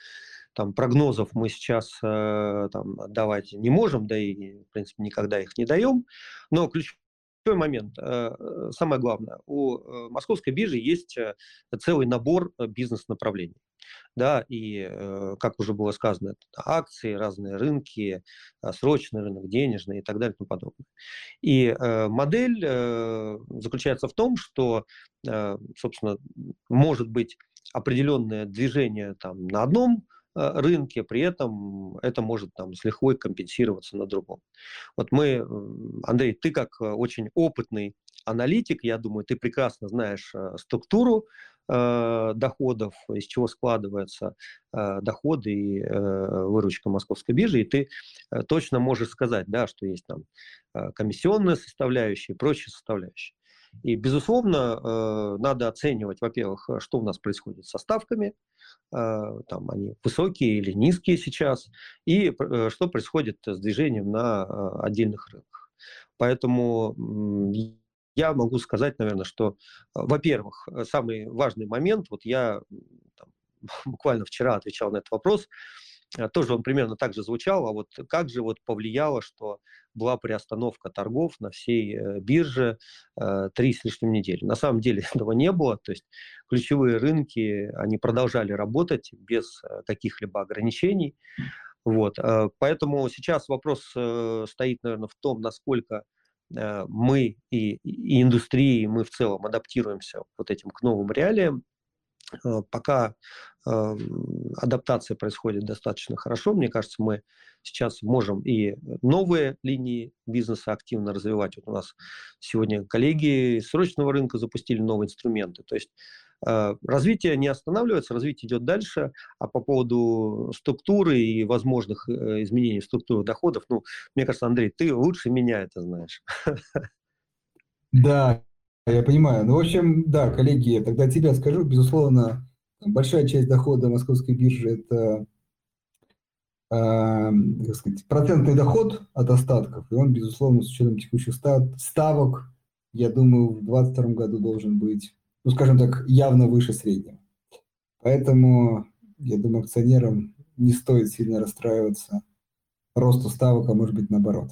там, прогнозов мы сейчас э, там, давать не можем, да и, в принципе, никогда их не даем. Но ключевой момент, э, самое главное, у э, московской биржи есть э, целый набор э, бизнес-направлений да, и, э, как уже было сказано, акции, разные рынки, э, срочный рынок, денежный и так далее и тому подобное. И э, модель э, заключается в том, что, э, собственно, может быть определенное движение там на одном э, рынке, при этом это может там с лихвой компенсироваться на другом. Вот мы, Андрей, ты как очень опытный аналитик, я думаю, ты прекрасно знаешь структуру Э, доходов, из чего складываются э, доходы и э, выручка московской биржи, и ты точно можешь сказать, да, что есть там комиссионная составляющая и прочие составляющие. И, безусловно, надо оценивать, во-первых, что у нас происходит со ставками, там они высокие или низкие сейчас, и что происходит с движением на отдельных рынках. Поэтому я могу сказать, наверное, что, во-первых, самый важный момент, вот я там, буквально вчера отвечал на этот вопрос, тоже он примерно так же звучал, а вот как же вот повлияло, что была приостановка торгов на всей э, бирже э, три с лишним недели. На самом деле этого не было, то есть ключевые рынки, они продолжали работать без э, каких-либо ограничений. Вот. Поэтому сейчас вопрос стоит, наверное, в том, насколько мы и, и индустрии, мы в целом адаптируемся вот этим к новым реалиям. Э, пока адаптация происходит достаточно хорошо. Мне кажется, мы сейчас можем и новые линии бизнеса активно развивать. Вот у нас сегодня коллеги срочного рынка запустили новые инструменты. То есть э, развитие не останавливается, развитие идет дальше. А по поводу структуры и возможных э, изменений структуры доходов, ну, мне кажется, Андрей, ты лучше меня это знаешь. Да, я понимаю. Ну, в общем, да, коллеги, тогда тебя скажу. Безусловно, большая часть дохода московской биржи – это э, сказать, процентный доход от остатков. И он, безусловно, с учетом текущих ставок, я думаю, в 2022 году должен быть, ну, скажем так, явно выше среднего. Поэтому, я думаю, акционерам не стоит сильно расстраиваться росту ставок, а может быть наоборот.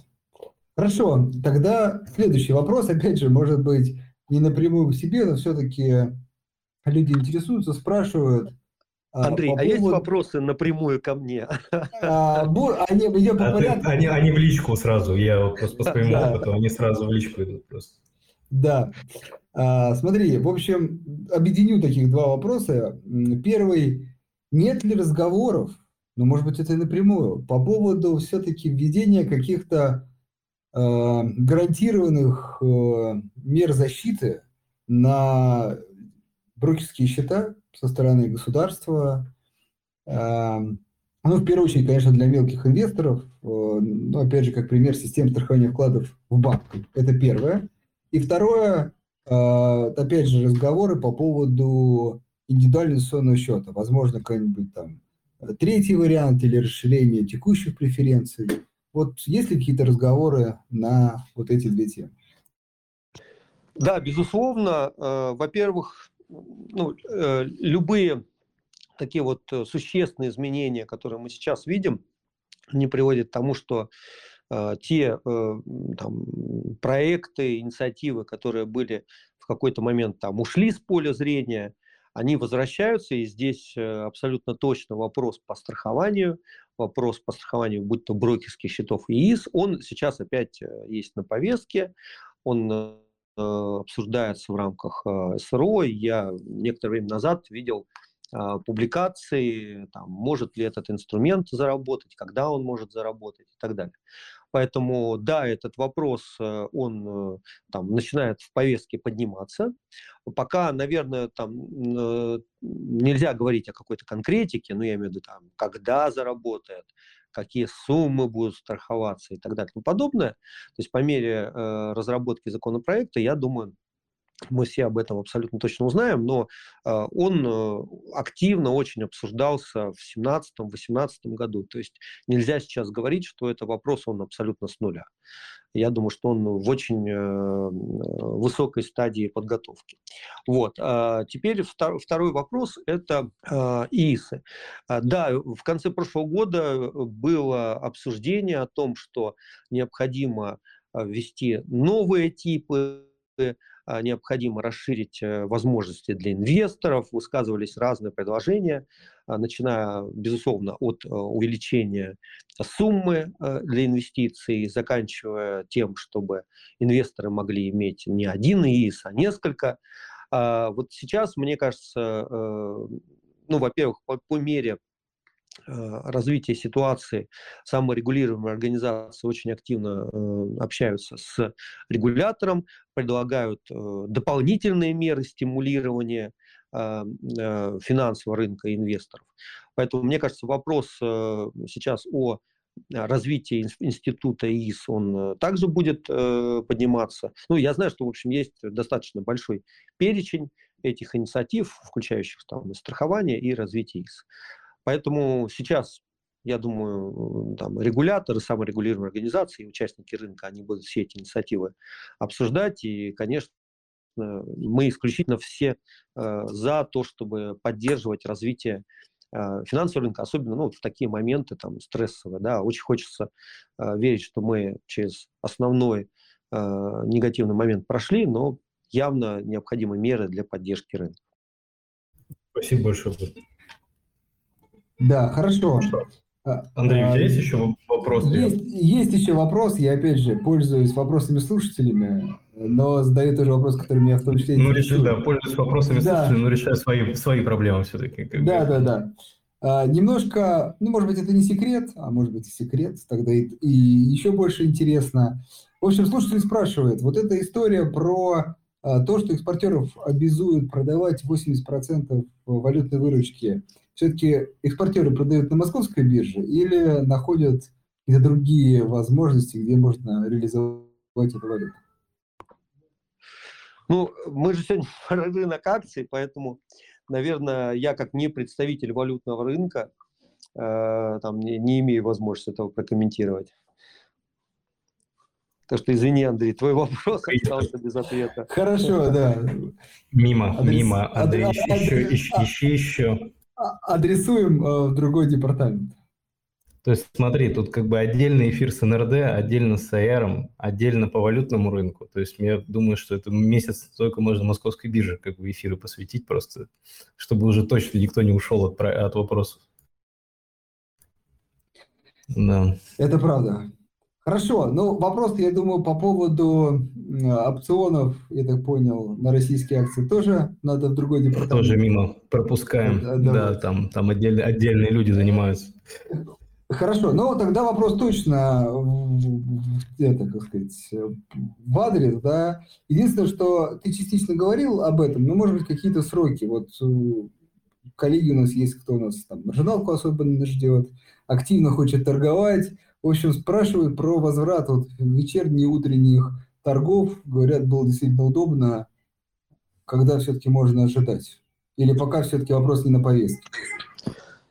Хорошо, тогда следующий вопрос, опять же, может быть, не напрямую к себе, но все-таки люди интересуются, спрашивают. А, Андрей, по а есть вопросы напрямую ко мне? А, они, идем по а порядку. Ты, они, они в личку сразу, я вот просто по своему да. опыту, они сразу в личку идут просто. Да. А, смотри, в общем, объединю таких два вопроса. Первый, нет ли разговоров, ну, может быть, это и напрямую, по поводу все-таки введения каких-то гарантированных э, мер защиты на брокерские счета со стороны государства. Э, ну, в первую очередь, конечно, для мелких инвесторов, ну, опять же, как пример системы страхования вкладов в банк. Это первое. И второе, опять же, разговоры по поводу индивидуального инвестиционного счета. Возможно, какой-нибудь там третий вариант или расширение текущих преференций. Вот есть ли какие-то разговоры на вот эти две темы? Да, безусловно. Э, во-первых, ну, э, любые такие вот э, существенные изменения, которые мы сейчас видим, не приводят к тому, что те там, проекты, инициативы, которые были в какой-то момент там ушли с поля зрения, они возвращаются, и здесь абсолютно точно вопрос по страхованию, вопрос по страхованию, будь то брокерских счетов и ИИС, он сейчас опять э, есть на повестке, он э, обсуждается в рамках э, СРО. Я некоторое время назад видел публикации, там, может ли этот инструмент заработать, когда он может заработать и так далее. Поэтому, да, этот вопрос, э, он э, там, начинает в повестке подниматься. Пока, наверное, там э, нельзя говорить о какой-то конкретике, но я имею в виду, там, когда заработает, какие суммы будут страховаться и так далее и тому подобное. То есть по мере разработки законопроекта, я думаю, мы все об этом абсолютно точно узнаем, но э, он э, активно очень обсуждался в 2017-2018 году. То есть нельзя сейчас говорить, что это вопрос, он абсолютно с нуля. Я думаю, что он в очень э, высокой стадии подготовки. Вот. А теперь втор, второй вопрос – это э, ИИСы. А, да, в конце прошлого года было обсуждение о том, что необходимо ввести новые типы а, необходимо расширить э, возможности для инвесторов, высказывались разные предложения, а, начиная, безусловно, от э, увеличения суммы э, для инвестиций, заканчивая тем, чтобы инвесторы могли иметь не один ИИС, а несколько. А, вот сейчас, мне кажется, ну, во-первых, по, по мере развития ситуации саморегулируемые организации очень активно э, общаются с регулятором, предлагают э, дополнительные меры стимулирования финансового рынка инвесторов. Поэтому, мне кажется, вопрос сейчас о развития института ИИС, он также будет подниматься. Ну, я знаю, что, в общем, есть достаточно большой перечень этих инициатив, включающих там страхование и развитие ИИС. Поэтому сейчас я думаю, там, регуляторы, саморегулируемые организации, участники рынка, они будут все эти инициативы обсуждать. И, конечно, мы исключительно все э, за то, чтобы поддерживать развитие э, финансового рынка, особенно ну, в такие моменты там, стрессовые. Да, очень хочется э, верить, что мы через основной э, негативный момент прошли, но явно необходимы меры для поддержки рынка. Спасибо большое. Да, хорошо. А, Андрей, у тебя есть еще вопрос? Есть, есть еще вопрос. Я, опять же, пользуюсь вопросами слушателями, но задаю тоже вопрос, который меня в том числе Ну, реши, да, пользуюсь вопросами да. слушателей, но решаю свои, свои проблемы все-таки. Да, да, да. А, немножко, ну, может быть, это не секрет, а может быть, и секрет, тогда и, и еще больше интересно. В общем, слушатель спрашивает, вот эта история про а, то, что экспортеров обязуют продавать 80% валютной выручки – все-таки экспортеры продают на московской бирже или находят какие-то другие возможности, где можно реализовать эту валюту? Ну, мы же сегодня рынок акций, поэтому, наверное, я как не представитель валютного рынка э, там, не, не имею возможности этого прокомментировать. Так что извини, Андрей, твой вопрос остался без ответа. Хорошо, да. Мимо, Адрес... мимо, Андрей, Адрес... еще, еще, еще, еще. А, адресуем в другой департамент. То есть смотри, тут как бы отдельный эфир с НРД, отдельно с АР, отдельно по валютному рынку. То есть я думаю, что это месяц только можно московской бирже как бы эфиры посвятить просто, чтобы уже точно никто не ушел от, от вопросов. Да. Это правда. Хорошо, ну вопрос, я думаю, по поводу опционов, я так понял, на российские акции тоже надо в другой департамент. Тоже мимо пропускаем, да, да, да там, там отдельные, отдельные люди занимаются. Хорошо, ну тогда вопрос точно это, как сказать, в адрес, да. Единственное, что ты частично говорил об этом, но, может быть, какие-то сроки. Вот коллеги у нас есть, кто у нас там маржиналку особенно ждет, активно хочет торговать, в общем, спрашивают про возврат вот, вечерних утренних торгов. Говорят, было действительно удобно. Когда все-таки можно ожидать? Или пока все-таки вопрос не на повестке?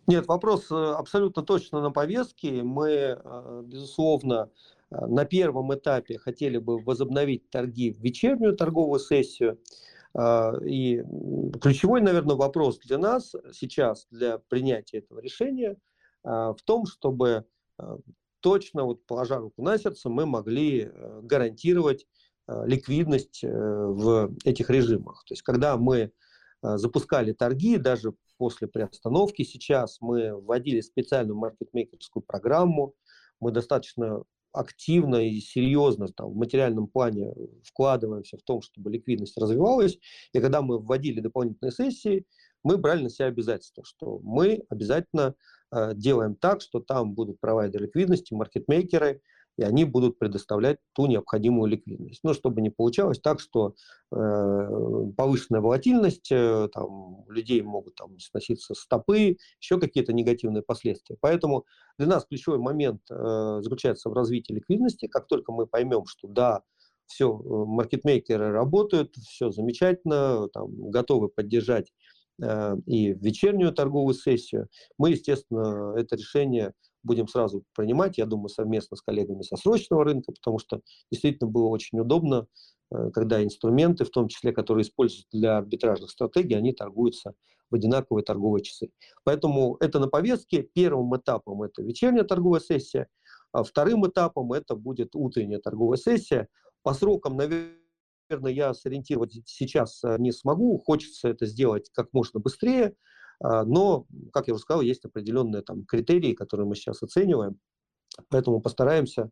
Нет, вопрос э, абсолютно точно на повестке. Мы, э, безусловно, э, на первом этапе хотели бы возобновить торги в вечернюю торговую сессию. И ключевой, наверное, вопрос для нас сейчас, для принятия этого решения, в том, чтобы точно, вот положа руку на сердце, мы могли э, гарантировать э, ликвидность э, в этих режимах. То есть, когда мы запускали торги, даже после приостановки сейчас, мы вводили специальную маркетмейкерскую программу, мы достаточно активно и серьезно там, в материальном плане вкладываемся в том, чтобы ликвидность развивалась. И когда мы вводили дополнительные сессии, мы брали на себя обязательство, что мы обязательно делаем так, что там будут провайдеры ликвидности, маркетмейкеры, и они будут предоставлять ту необходимую ликвидность. Но чтобы не получалось так, что э, повышенная волатильность, э, там, людей могут там, сноситься стопы, еще какие-то негативные последствия. Поэтому для нас ключевой момент э, заключается в развитии ликвидности. Как только мы поймем, что да, все, э, маркетмейкеры работают, все замечательно, там, готовы поддержать Э, и в вечернюю торговую сессию. Мы, естественно, это решение будем сразу принимать, я думаю, совместно с коллегами со срочного рынка, потому что действительно было очень удобно, э, когда инструменты, в том числе, которые используются для арбитражных стратегий, они торгуются в одинаковые торговые часы. Поэтому это на повестке. Первым этапом это вечерняя торговая сессия, а вторым этапом это будет утренняя торговая сессия. По срокам, наверное, наверное, я сориентировать сейчас э, не смогу. Хочется это сделать как можно быстрее. А, но, как я уже сказал, есть определенные там критерии, которые мы сейчас оцениваем. Поэтому постараемся,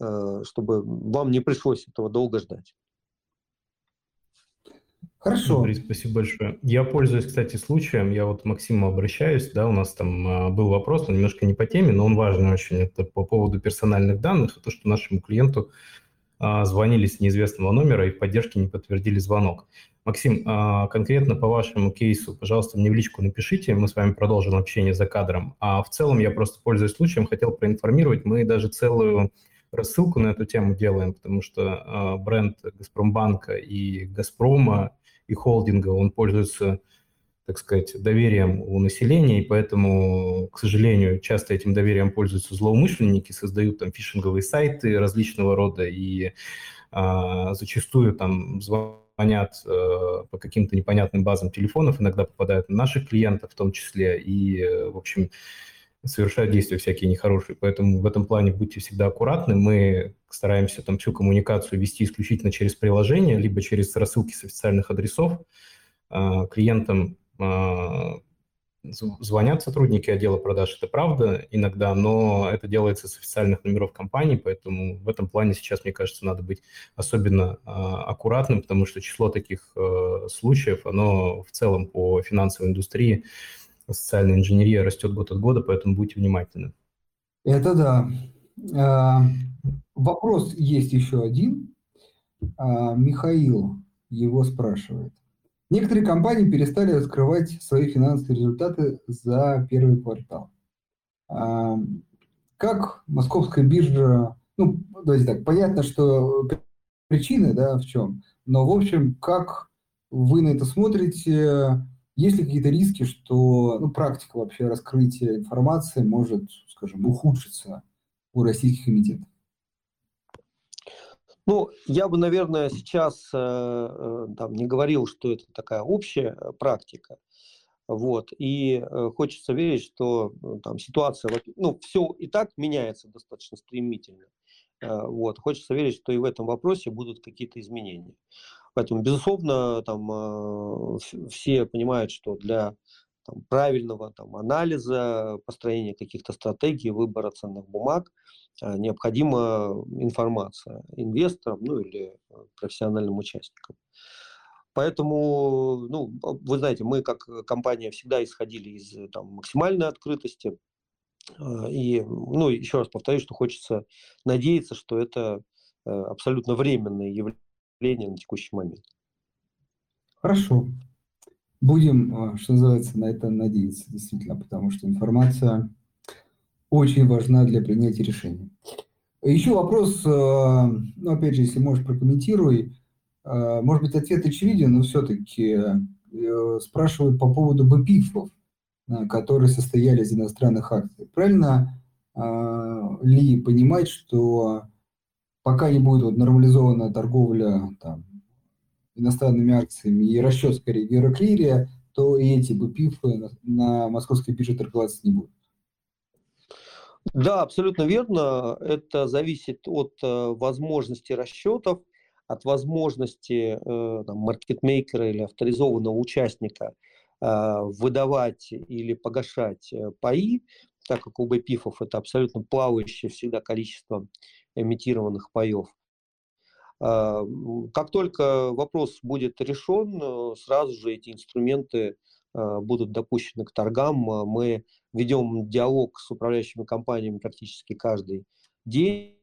э, чтобы вам не пришлось этого долго ждать. Хорошо. Андрей, спасибо большое. Я пользуюсь, кстати, случаем. Я вот к Максиму обращаюсь. Да, у нас там а, был вопрос, он немножко не по теме, но он важный очень. Это по поводу персональных данных. То, что нашему клиенту звонили с неизвестного номера и в поддержке не подтвердили звонок. Максим, а, конкретно по вашему кейсу, пожалуйста, мне в личку напишите, мы с вами продолжим общение за кадром. А в целом я просто, пользуясь случаем, хотел проинформировать, мы даже целую рассылку на эту тему делаем, потому что а, бренд Газпромбанка и Газпрома и холдинга, он пользуется так сказать, доверием у населения, и поэтому, к сожалению, часто этим доверием пользуются злоумышленники, создают там фишинговые сайты различного рода, и а, зачастую там звонят э, по каким-то непонятным базам телефонов, иногда попадают на наших клиентов в том числе, и, э, в общем, совершают действия всякие нехорошие. Поэтому в этом плане будьте всегда аккуратны. Мы стараемся там всю коммуникацию вести исключительно через приложение, либо через рассылки с официальных адресов. А, клиентам звонят сотрудники отдела продаж, это правда иногда, но это делается с официальных номеров компании, поэтому в этом плане сейчас, мне кажется, надо быть особенно э, аккуратным, потому что число таких э, случаев, оно в целом по финансовой индустрии, социальной инженерии растет год от года, поэтому будьте внимательны. Это да. А, вопрос есть еще один. А, Михаил его спрашивает. Некоторые компании перестали раскрывать свои финансовые результаты за первый квартал. А, как московская биржа, ну, давайте так, понятно, что причины, да, в чем, но, в общем, как вы на это смотрите, есть ли какие-то риски, что ну, практика вообще раскрытия информации может, скажем, ухудшиться у российских эмитентов? Ну, я бы, наверное, сейчас э, э, там, не говорил, что это такая общая э, практика. Вот. И хочется верить, что там ситуация, ну, все и так меняется достаточно стремительно. Вот. Хочется верить, что и в этом вопросе будут какие-то изменения. Поэтому, безусловно, там все понимают, что для там, правильного там, анализа, построения каких-то стратегий, выбора ценных бумаг необходима информация инвесторам ну, или э, профессиональным участникам. Поэтому, ну, вы знаете, мы как компания всегда исходили из там, максимальной открытости. Э, и, ну, еще раз повторюсь, что хочется надеяться, что это абсолютно временное явление на текущий момент. Хорошо. Будем, а, что называется, на это надеяться, действительно, потому что информация очень важна для принятия решений. Еще вопрос, а, ну, опять же, если можешь, прокомментируй. А, может быть, ответ очевиден, но все-таки э, спрашивают по поводу БПИФов, которые состояли из иностранных акций. Правильно ли понимать, что пока не будет вот нормализована торговля там, иностранными акциями и расчет скорее Евроклирия, то и эти БПИФы на, на московской бирже торговаться не будут. Да, абсолютно верно. Это зависит от э, возможности расчетов, от возможности э, там, маркетмейкера или авторизованного участника э, выдавать или погашать паи, так как у БПИФов это абсолютно плавающее всегда количество эмитированных паев. Как только вопрос будет решен, сразу же эти инструменты будут допущены к торгам. А, мы ведем диалог с управляющими компаниями практически каждый день.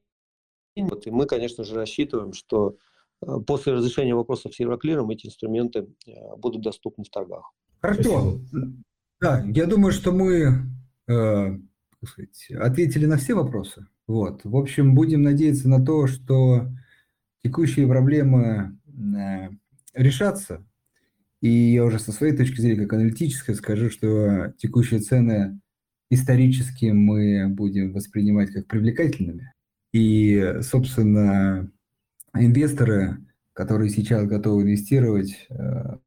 Вот, и мы, конечно же, рассчитываем, что после разрешения вопросов с Евроклиром эти инструменты будут доступны в торгах. Хорошо. Да, я думаю, что мы э, сказать, ответили на все вопросы. Вот. В общем, будем надеяться на то, что текущие проблемы э, решатся. И я уже со своей точки зрения, как аналитической, скажу, что текущие цены исторически мы будем воспринимать как привлекательными. И, собственно, инвесторы, которые сейчас готовы инвестировать, э,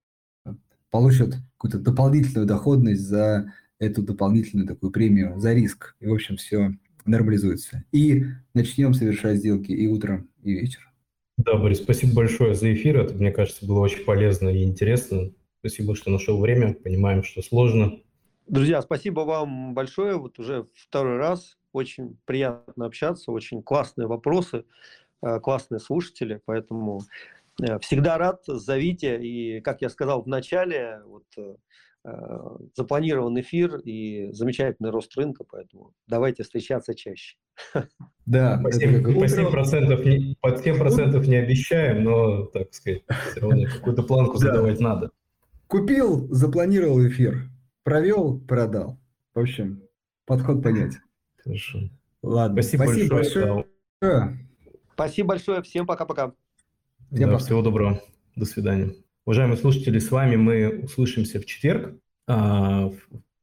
получат какую-то дополнительную доходность за эту дополнительную такую премию за риск. И, в общем, все нормализуется. И начнем совершать сделки и утром, и вечером. Да, Борис, спасибо большое за эфир. Это, мне кажется, было очень полезно и интересно. Спасибо, что нашел время. Понимаем, что сложно. Друзья, спасибо вам большое. Вот уже второй раз. Очень приятно общаться, очень классные вопросы, э, классные слушатели. Поэтому э, всегда рад, зовите. И, как я сказал в начале, вот, э, запланирован эфир и замечательный рост рынка, поэтому давайте встречаться чаще. Да, По это 7%, как по утро- 7%, не, по 7% не обещаем, но, так сказать, все равно какую-то планку Да. задавать надо. Купил, запланировал эфир, провел, продал. В общем, подход понятен. Хорошо. Ладно, Спасибо, большое. да. Спасибо большое. Всем пока-пока. Да, пока. всего доброго. До свидания. Уважаемые слушатели, с вами мы услышимся в четверг. А,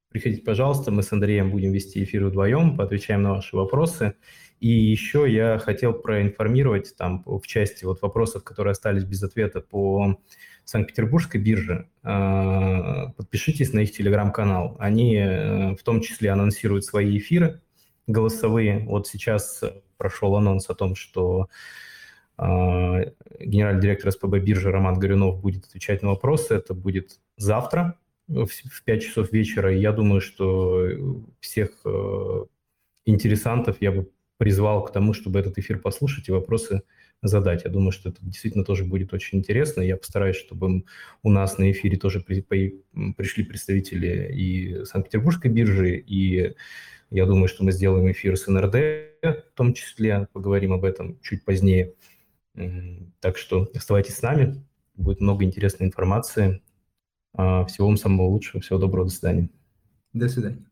Приходите, пожалуйста, мы с Андреем будем вести эфир вдвоем, поотвечаем на ваши вопросы. И еще я хотел проинформировать там в части вот вопросов, которые остались без ответа по Санкт-Петербургской бирже. А, Подпишитесь на их телеграм-канал. Они э, в том числе анонсируют свои эфиры голосовые. Вот сейчас прошел анонс о том, что генеральный директор СПБ биржи Роман Горюнов будет отвечать на вопросы. Это будет завтра в в 5 часов вечера. Я думаю, что всех э, интересантов я бы призвал к тому, чтобы этот эфир послушать и вопросы задать. Я думаю, что это действительно тоже будет очень интересно. Я постараюсь, чтобы у нас на эфире тоже при- пришли представители и Санкт-Петербургской биржи, и я думаю, что мы сделаем эфир с НРД, в том числе, поговорим об этом чуть позднее. Так что оставайтесь с нами, будет много интересной информации. А, Всего вам самого лучшего, всего доброго, до свидания. До свидания.